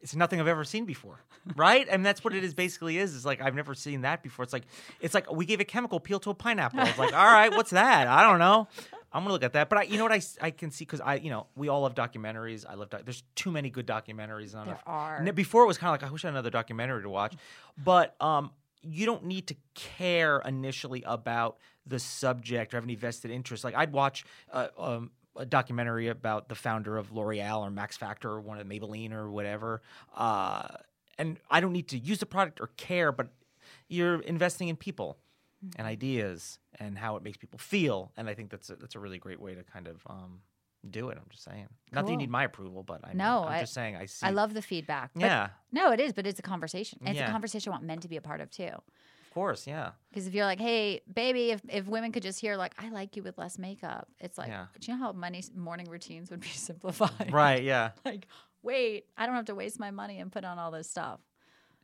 it's nothing I've ever seen before, right? And that's what it is. Basically, is is like I've never seen that before. It's like it's like we gave a chemical peel to a pineapple. It's like, all right, what's that? I don't know. I'm gonna look at that. But I, you know what? I, I can see because I, you know, we all love documentaries. I love. Doc- there's too many good documentaries on There are. Before it was kind of like I wish I had another documentary to watch, but um, you don't need to care initially about the subject or have any vested interest. Like I'd watch uh, um, a documentary about the founder of L'Oreal or Max Factor or one of Maybelline or whatever, uh, and I don't need to use the product or care, but you're investing in people and ideas and how it makes people feel, and I think that's a, that's a really great way to kind of. Um, do it. I'm just saying. Not that you need my approval, but I No, I'm I- just saying. I see. I love the feedback. Yeah, No, it is, but it's a conversation. It's Yeah. a conversation I want men to be a part of too. of course. Yeah. Because if you're like, hey, baby, if, if women could just hear, like, I like you with less makeup, it's like, Yeah. do you know how money morning routines would be simplified? Right. Yeah. like, wait, I don't have to waste my money and put on all this stuff.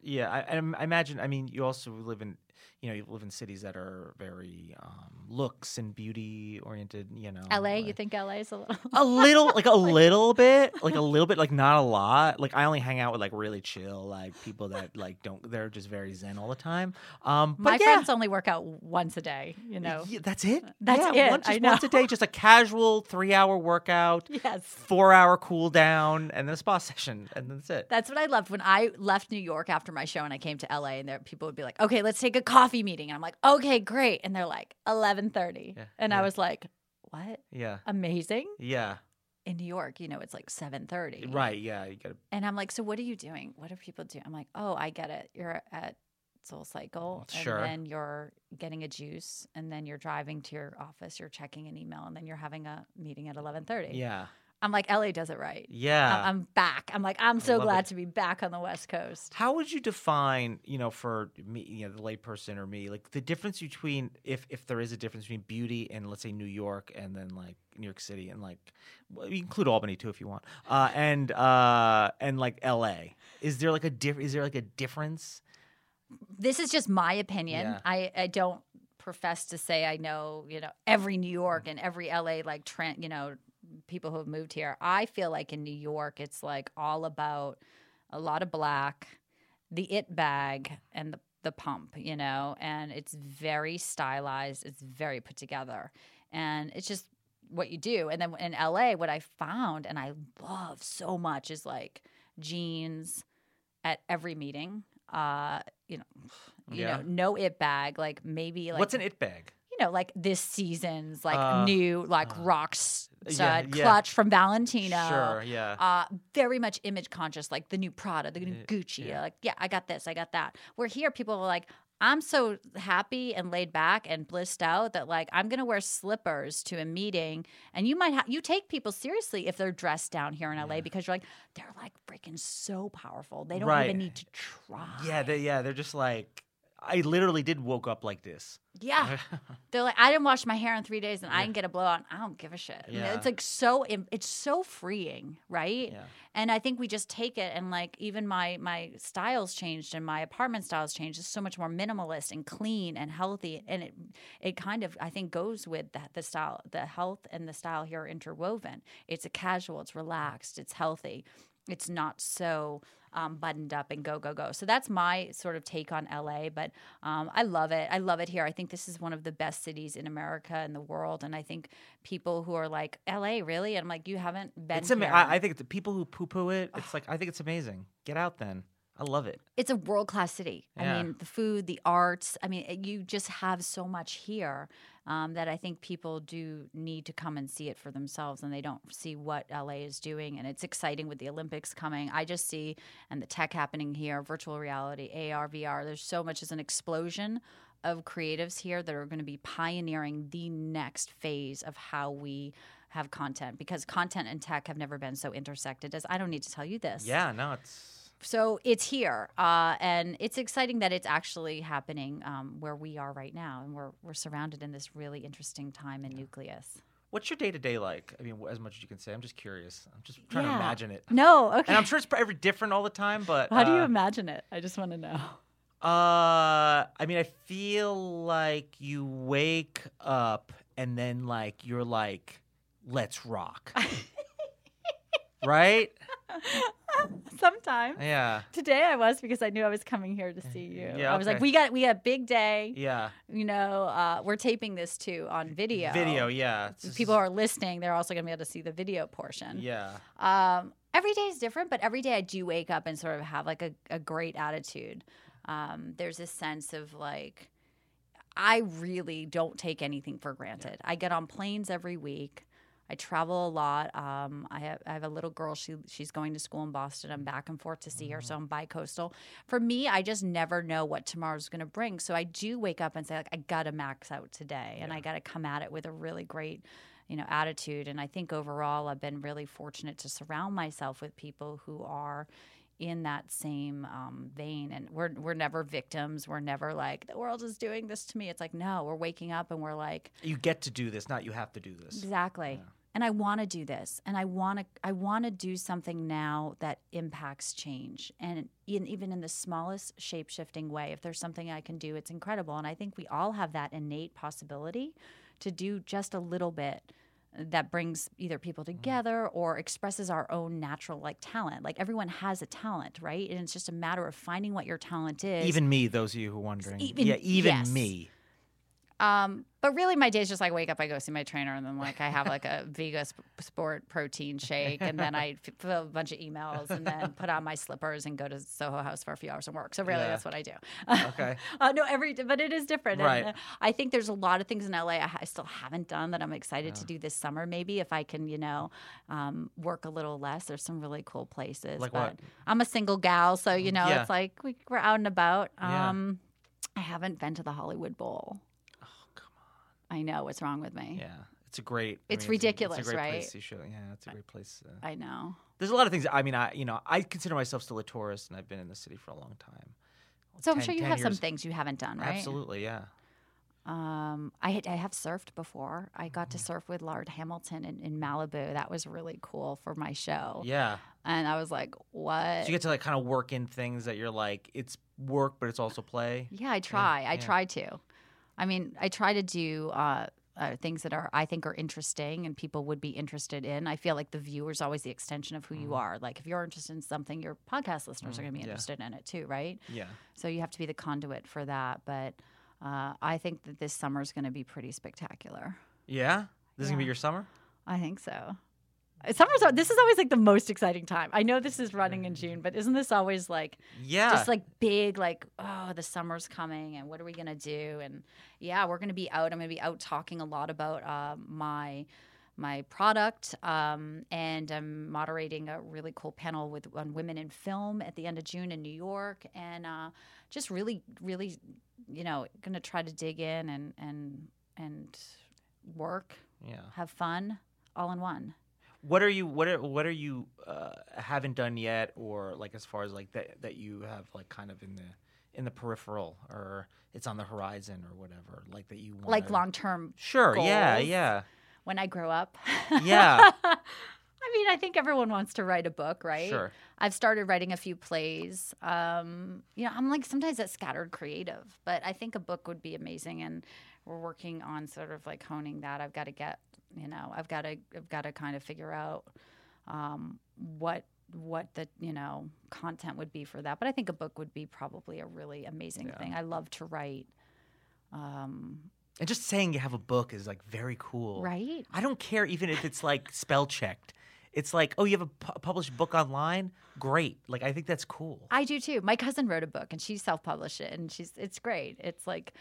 Yeah, I, I I imagine. I mean, you also live in, you know, you live in cities that are very um, looks and beauty oriented. You know, LA, you think LA is a little. a little, like a little bit, like a little bit, like not a lot. Like I only hang out with like really chill, like people that like don't. They're just very zen all the time. Um, but my yeah, friends only work out once a day, you know? yeah, that's it. That's yeah, it, Once, I just once a day, just a casual three-hour workout, Yes. four-hour cool down, and then a spa session, and that's it. That's what I loved when I left New York after my show and I came to LA and there people would be like, "Okay, let's take a coffee meeting." And I'm like, "Okay, great." And they're like, "11:30." Yeah, And yeah. I was like, "What? yeah, Amazing." yeah, In New York, you know, it's like 7:30. right. Yeah, you gotta. And I'm like, "So what are you doing? What are people doing?" I'm like, "Oh, I get it. You're at Soul Cycle and Sure. then you're getting a juice and then you're driving to your office, you're checking an email and then you're having a meeting at 11:30." Yeah, I'm like, "LA does it right." yeah. I'm, back. I'm like, I'm so glad it. to be back on the West Coast. How would you define, you know, for me, you know, the layperson or me, like the difference between if if there is a difference between beauty and let's say New York and then like New York City and like well, you include Albany too if you want, uh, and uh, and like L.A. Is there like a diff- Is there like a difference? this is just my opinion. Yeah. I, I don't profess to say I know, you know, every New York and every LA like Trent, you know, people who have moved here. I feel like in New York it's like all about a lot of black, the it bag and the the pump, you know, and it's very stylized, it's very put together. And it's just what you do. And then in LA what I found and I love so much is like jeans at every meeting. Uh, you know, you Yeah. know, no it bag, like maybe like What's an it bag? You know, like this season's like Uh, new like rock stud yeah, yeah. clutch from Valentino. Sure, yeah. Uh, very much image conscious, like the new Prada, the new Uh, Gucci. yeah. Like, yeah, I got this, I got that. Where here, people are like, I'm so happy and laid back and blissed out that like I'm gonna wear slippers to a meeting, and you might ha- you take people seriously if they're dressed down here in LA because you're like they're like freaking so powerful. They don't Right. even need to try. Yeah, they, yeah, they're just like I literally did woke up like this. Yeah. They're like, I didn't wash my hair in three days and I didn't get a blowout. I don't give a shit. You know, Yeah. It's like so, it's so freeing, right? Yeah. And I think we just take it and like even my my styles changed and my apartment styles changed. It's so much more minimalist and clean and healthy. And it it kind of I think goes with that the style, the health and the style here are interwoven. It's a casual, it's relaxed, it's healthy. It's not so um, buttoned up and go go go. So that's my sort of take on LA. But um, I love it. I love it here. I think this is one of the best cities in America and the world. And I think people who are like LA, really, and I'm like, you haven't been It's ama- I, I think the people who poo poo it, it's like I think it's amazing. Get out then. I love it. it's a world class city. Yeah. I mean, the food, the arts. I mean, you just have so much here um, that I think people do need to come and see it for themselves, and they don't see what LA is doing. And it's exciting with the Olympics coming. I just see and the tech happening here, virtual reality, AR, VR. There's so much as an explosion of creatives here that are going to be pioneering the next phase of how we have content because content and tech have never been so intersected as I don't need to tell you this. Yeah, no, it's So it's here, uh, and it's exciting that it's actually happening um, where we are right now, and we're we're surrounded in this really interesting time in nucleus. what's your day to day like? I mean, as much as you can say. I'm just curious. I'm just trying to imagine it. No, okay. And I'm sure it's every different all the time, but How do you uh, imagine it? I just want to know. Uh, I mean, I feel like you wake up and then like you're like, let's rock, right? Sometimes. Yeah, Today I was because I knew I was coming here to see you. Yeah, I was like, we got we got a big day. yeah. You know, uh, we're taping this too on video. Video, yeah. It's If just- People are listening. They're also going to be able to see the video portion. Yeah, Um, every day is different, but every day I do wake up and sort of have like a, a great attitude. Um, there's a sense of like, I really don't take anything for granted. I get on planes every week. I travel a lot. Um, I, have, I have a little girl. She she's going to school in Boston. I'm back and forth to see her, so I'm bi-coastal. For me, I just never know what tomorrow's going to bring. So I do wake up and say like, I gotta max out today, and I gotta come at it with a really great, you know, attitude. And I think overall, I've been really fortunate to surround myself with people who are in that same um, vein. And we're we're never victims. We're never like the world is doing this to me. It's like no, we're waking up and we're like you get to do this, not you have to do this. Exactly. And I want to do this, and I want to. I want to do something now that impacts change, and in, even in the smallest shape shifting way. If there's something I can do, it's incredible. And I think we all have that innate possibility to do just a little bit that brings either people mm. together or expresses our own natural like talent. Like everyone has a talent, right? And it's just a matter of finding what your talent is. Even me, those of you who are wondering. Even- yeah, even yes. me. Um, but really, my day is just like wake up, I go see my trainer, and then like I have like a Vega sp- Sport protein shake, and then I f- fill a bunch of emails, and then put on my slippers and go to Soho House for a few hours and work. So really, Yeah. that's what I do. Okay. uh, no, every but it is different. Right. And, uh, I think there's a lot of things in LA I, ha- I still haven't done that I'm excited to do this summer. Maybe if I can, you know, um, work a little less. There's some really cool places. Like but what? I'm a single gal, so you know, Yeah. it's like we, we're out and about. Yeah. Um, I haven't been to the Hollywood Bowl. I know what's wrong with me. Yeah, it's a great. I It's mean, ridiculous, it's a, great right? Place to show. Yeah, it's a great place. Uh, I know. there's a lot of things. I mean, I you know I consider myself still a tourist, and I've been in the city for a long time. So I'm sure you 10 have some things you haven't done, right? Absolutely, yeah. Um, I had, I have surfed before. I got to surf with Laird Hamilton in, in Malibu. That was really cool for my show. Yeah. And I was like, what? So you get to like kind of work in things that you're like, it's work, but it's also play. Yeah, I try. I yeah. try to. I mean, I try to do uh, uh, things that are I think are interesting and people would be interested in. I feel like the viewer is always the extension of who you are. Like if you're interested in something, your podcast listeners are going to be yeah. interested in it too, right? Yeah. So you have to be the conduit for that. But uh, I think that this summer is going to be pretty spectacular. Yeah. This is gonna be your summer. I think so. Summer's this is always like the most exciting time. I know this is running in June, but isn't this always like Yeah. just like big like oh the summer's coming and what are we gonna do and yeah we're gonna be out i'm gonna be out talking a lot about um, my my product um, and i'm moderating a really cool panel with on women in film at the end of june in new york and uh, just really really you know gonna try to dig in and and and work yeah. have fun all in one What are you? What are what are you uh, haven't done yet, or like as far as like that that you have like kind of in the in the peripheral, or it's on the horizon, or whatever, like that you want like long term Sure. Yeah. Yeah. when i grow up Yeah. I mean, I think everyone wants to write a book, right? Sure. I've started writing a few plays. Um, you know, I'm like sometimes that scattered creative, but I think a book would be amazing, and we're working on sort of like honing that. I've got to get, you know, I've got to, I've got to kind of figure out um, what what the you know content would be for that. But I think a book would be probably a really amazing thing. I love to write. Um, And just saying you have a book is like very cool. Right. I don't care even if it's like spell checked. It's like, oh, you have a pu- published book online? Great. Like, I think that's cool. I do too. My cousin wrote a book and she self-published it and she's it's great. It's like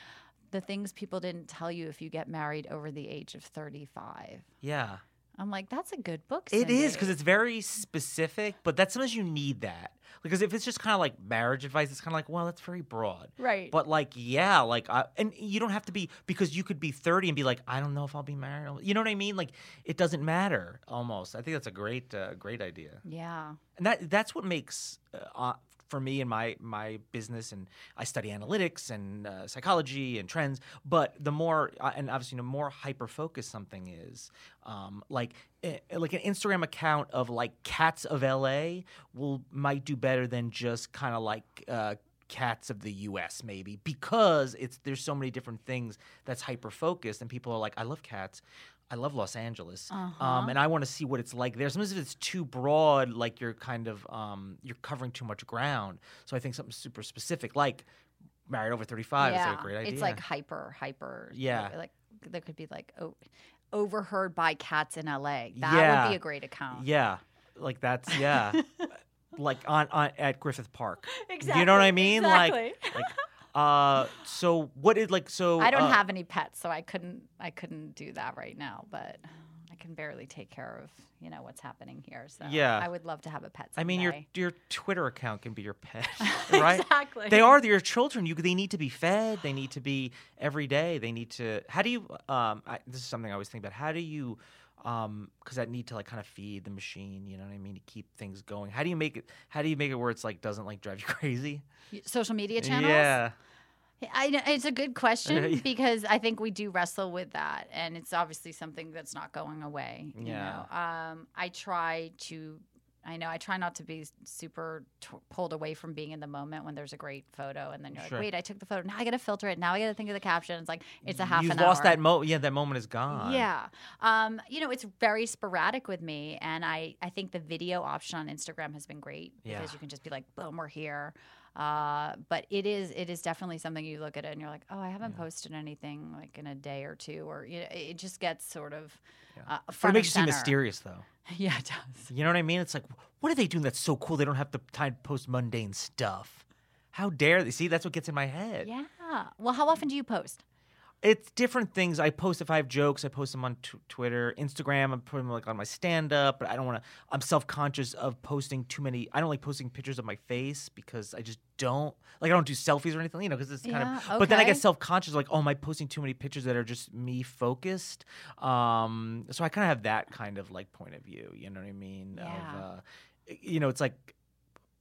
the things people didn't tell you if you get married over the age of 35. Yeah. I'm like that's a good book. It is because it's very specific, but that's sometimes you need that. because if it's just kind of like marriage advice, it's kind of like, well, that's very broad. Right. But like, yeah, like, I, and you don't have to be because you could be 30 and be like, I don't know if I'll be married. You know what I mean? Like, it doesn't matter almost. I think that's a great, uh, great idea. yeah. And that that's what makes uh, for me and my my business and I study analytics and uh, psychology and trends. But the more uh, and obviously the more hyper focused something is, um, like eh, like an Instagram account of like cats of LA will might do better than just kind of like. Uh, cats of the US maybe because it's there's so many different things that's hyper focused and people are like I love cats I love Los Angeles, um, and I want to see what it's like there. Sometimes if it's too broad, like you're kind of um, you're covering too much ground. So I think something super specific, like married over thirty five, is a great idea. It's like hyper, hyper. Yeah. Like there could be like oh, overheard by cats in LA. That Yeah. would be a great account. yeah, like that's yeah, like on, on at Griffith Park. Exactly. You know what I mean? Exactly. Like, like uh, so what is like so? I don't uh, have any pets, so I couldn't. I couldn't do that right now. But I can barely take care of you know what's happening here. So Yeah. I would love to have a pet. I mean, your your Twitter account can be your pet, right? Exactly. They are your children. You they need to be fed. They need to be every day. They need to. How do you? Um, I, this is something I always think about. How do you? Um, because I need to like kind of feed the machine. You know what I mean to keep things going. How do you make it? How do you make it where it's like doesn't like drive you crazy? social media channels. Yeah. I it's a good question because I think we do wrestle with that, and it's obviously something that's not going away. You Yeah. know, um, I try to. I know I try not to be super t- pulled away from being in the moment when there's a great photo, and then you're Sure. like, "Wait, I took the photo. Now I got to filter it. Now I got to think of the caption." It's like it's a half You've an lost hour. that mo. Yeah, that moment is gone. Yeah. Um, you know, it's very sporadic with me. And I, I think the video option on Instagram has been great Yeah. because you can just be like, boom, we're here. Uh, but it is it is definitely something you look at it and you're like, oh, I haven't posted anything like in a day or two, or you know, it just gets sort of uh, front it makes you seem mysterious, though. yeah, it does. You know what I mean? It's like, what are they doing that's so cool? They don't have the time to post mundane stuff. How dare they? See, that's what gets in my head. Yeah. Well, how often do you post? It's different things. I post if I have jokes. I post them on t- Twitter, Instagram. I put them like on my stand up, but I don't want to. I'm self conscious of posting too many. I don't like posting pictures of my face because I just don't like. I don't do selfies or anything, you know, because it's kind Yeah, of. But then I get self conscious, like, oh, am I posting too many pictures that are just me focused? Um, so I kind of have that kind of like point of view. You know what I mean? Of, Yeah. uh, you know, it's like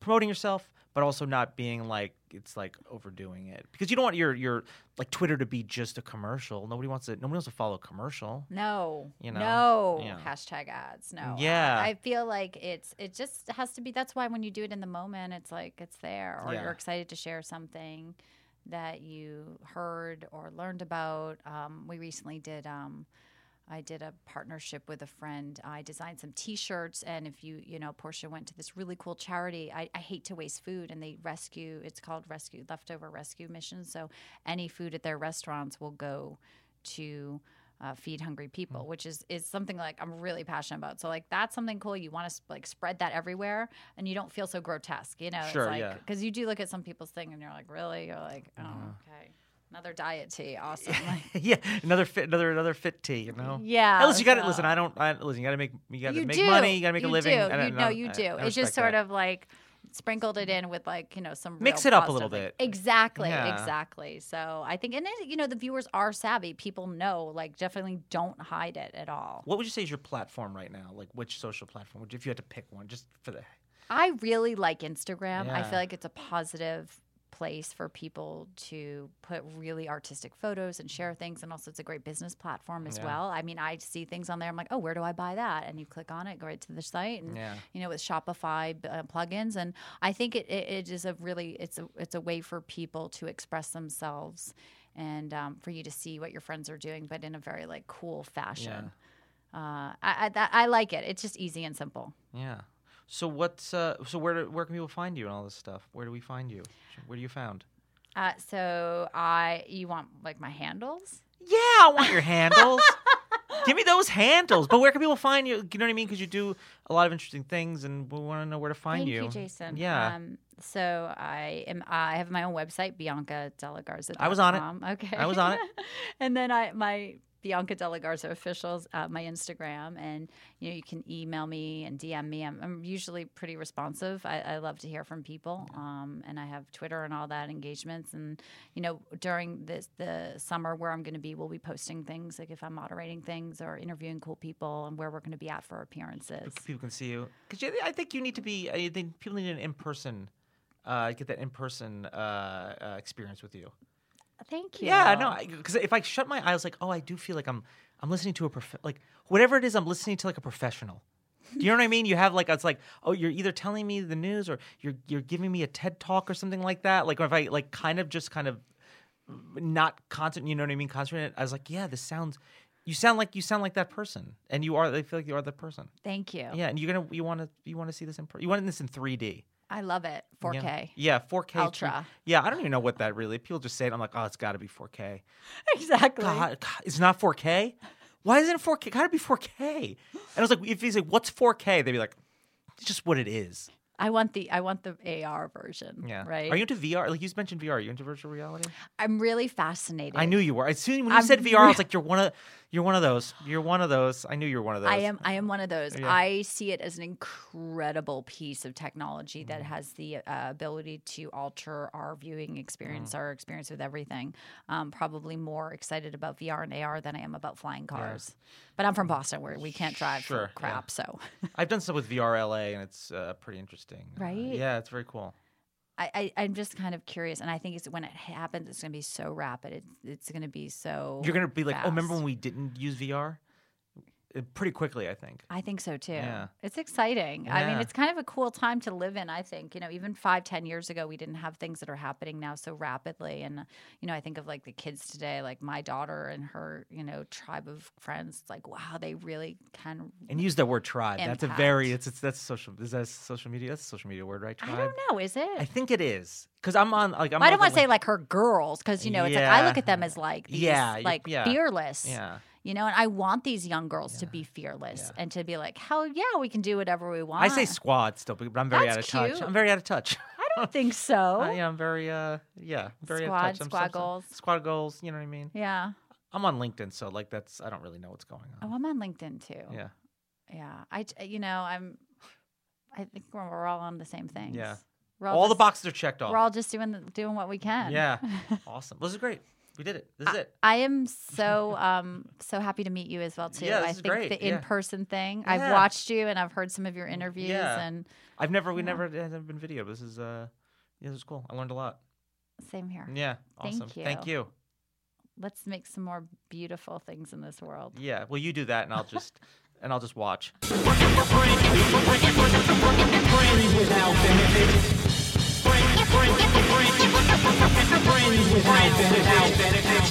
promoting yourself but also not being like it's like overdoing it because you don't want your your like twitter to be just a commercial nobody wants to nobody wants to follow a commercial No, You know? no Yeah. hashtag ads. No, Yeah. I, feel like it's it just has to be. That's why when you do it in the moment, it's like it's there, or Yeah. you're excited to share something that you heard or learned about. Um, we recently did. Um, I did a partnership with a friend. I designed some T-shirts, and if you, you know, Portia went to this really cool charity. I, I hate to waste food, and they rescue. It's called Rescue Leftover Rescue Mission. So any food at their restaurants will go to uh, feed hungry people, Mm. which is is something like I'm really passionate about. So like that's something cool. You want to like spread that everywhere, and you don't feel so grotesque. You know, Sure, it's like yeah. because you do look at some people's thing, and you're like, really? You're like, oh, okay. Another diet tea, awesome. Yeah another fit another another fit tea you know Yeah, listen you got to so- listen i don't I, listen you got to make you got to you make do. money you got to make a living Do. You, no, you I- do. I it's just sort that. of like sprinkled it in with like you know some Mix real it up a little thing. bit. Exactly, Yeah. exactly. So I think, and it, you know, the viewers are savvy. People know, like, definitely don't hide it at all. what would you say is your platform right now like which social platform would you, if you had to pick one just for the I really like Instagram. I feel like it's a positive place for people to put really artistic photos and share things and also it's a great business platform as Yeah. well. I mean, I see things on there I'm like, "Oh, where do I buy that?" and you click on it, go right to the site and Yeah. you know, with Shopify uh, plugins and I think it, it, it is a really it's a it's a way for people to express themselves and um, for you to see what your friends are doing but in a very like cool fashion. Uh, I I, that, I like it. It's just easy and simple. yeah so what's uh so where do, where can people find you and all this stuff where do we find you where do you found Uh, so I, you want like my handles? Yeah, I want your handles. Give me those handles. But where can people find you? You know what I mean? Because you do a lot of interesting things, and we want to know where to find you. Thank you. you, Jason. Yeah. Um, so I am. I have my own website, Bianca Delagarza. I was on it. Okay. I was on it. and then I my Bianca Della Garza officials, uh, my Instagram, and you know you can email me and DM me. I'm, I'm usually pretty responsive. I, I love to hear from people, um, and I have Twitter and all that engagements. And you know during this the summer where I'm going to be, we'll be posting things like if I'm moderating things or interviewing cool people and where we're going to be at for appearances. people can see you because I think you need to be. I think people need an in person, uh, get that in person uh, uh, experience with you. Thank you. Yeah, no, because if I shut my eyes, like, oh, I do feel like I'm I'm listening to a prof- like whatever it is, I'm listening to like a professional. Do you know what I mean? You have like it's like oh, you're either telling me the news or you're you're giving me a TED talk or something like that. Like if I like kind of just kind of not constant, you know what I mean? Concentrate. I was like, yeah, this sounds. You sound like you sound like that person, and you are. I feel like you are that person. Thank you. Yeah, and you're gonna you want to you want to see this in you want this in 3D. I love it. 4K. Yeah, 4K. Ultra. Yeah, I don't even know what that really. People just say it. I'm like, oh, it's got to be 4K. Exactly. God, God, it's not 4K. Why isn't it 4K? Got to be 4K. And I was like, if he's like, what's 4K? They'd be like, it's just what it is. I want the I want the AR version. Yeah. Right. Are you into VR? Like you mentioned VR. Are you into virtual reality? I'm really fascinated. I knew you were. As soon when you I'm said VR, I was like, you're one of you're one of those. You're one of those. I knew you were one of those. I am. I am one of those. Yeah. I see it as an incredible piece of technology that Mm-hmm. has the uh, ability to alter our viewing experience, Mm. our experience with everything. Um, probably more excited about VR and AR than I am about flying cars. But I'm from Boston, where we can't drive Sure, for yeah. crap. So I've done stuff with VR LA, and it's uh, pretty interesting. Uh, Right? yeah, it's very cool. I, I, I'm just kind of curious, and I think it's when it happens, it's going to be so rapid. It's, it's going to be so. You're gonna be like, oh, remember when we didn't use VR? Uh, Pretty quickly, I think. I think so too. Yeah. It's exciting. I mean, it's kind of a cool time to live in, I think. You know, even five, ten years ago, we didn't have things that are happening now so rapidly. And, you know, I think of like the kids today, like my daughter and her, you know, tribe of friends. It's like, wow, they really can. And use the word tribe. That's a very it's, it's that's social. Is that social media? That's a social media word, right? I don't know, is it? I think it is because I'm on like I'm. I don't want to say like her girls because, you know, it's like I look at them as like, these, Yeah, like yeah. fearless. Yeah. You know, and I want these young girls to be fearless and to be like, hell yeah, we can do whatever we want. I say squad still, but I'm very out of That's touch. cute. I'm very out of touch. I don't think so. Yeah, I'm very uh yeah very out Squad, of touch. I'm squad some- goals. Squad goals. You know what I mean? yeah. I'm on LinkedIn, so like that's I don't really know what's going on. Oh, I'm on LinkedIn too. Yeah. Yeah. I you know, I'm, I think we're, we're all on the same things. Yeah. We're All the boxes are checked off. We're all just doing, the, doing what we can. Yeah. awesome. This is great. We did it. This is it. I am so um so happy to meet you as well too. Yeah, this I is think great. the in person thing. Yeah. I've watched you and I've heard some of your interviews Yeah. and I've never we never it hasn't been video. This is uh yeah, this is cool. I learned a lot. same here. Yeah. Thank Awesome. Thank you. you. Let's make some more beautiful things in this world. Yeah. Well, you do that, and I'll just and I'll just watch. Brains without benefit friends without benefits.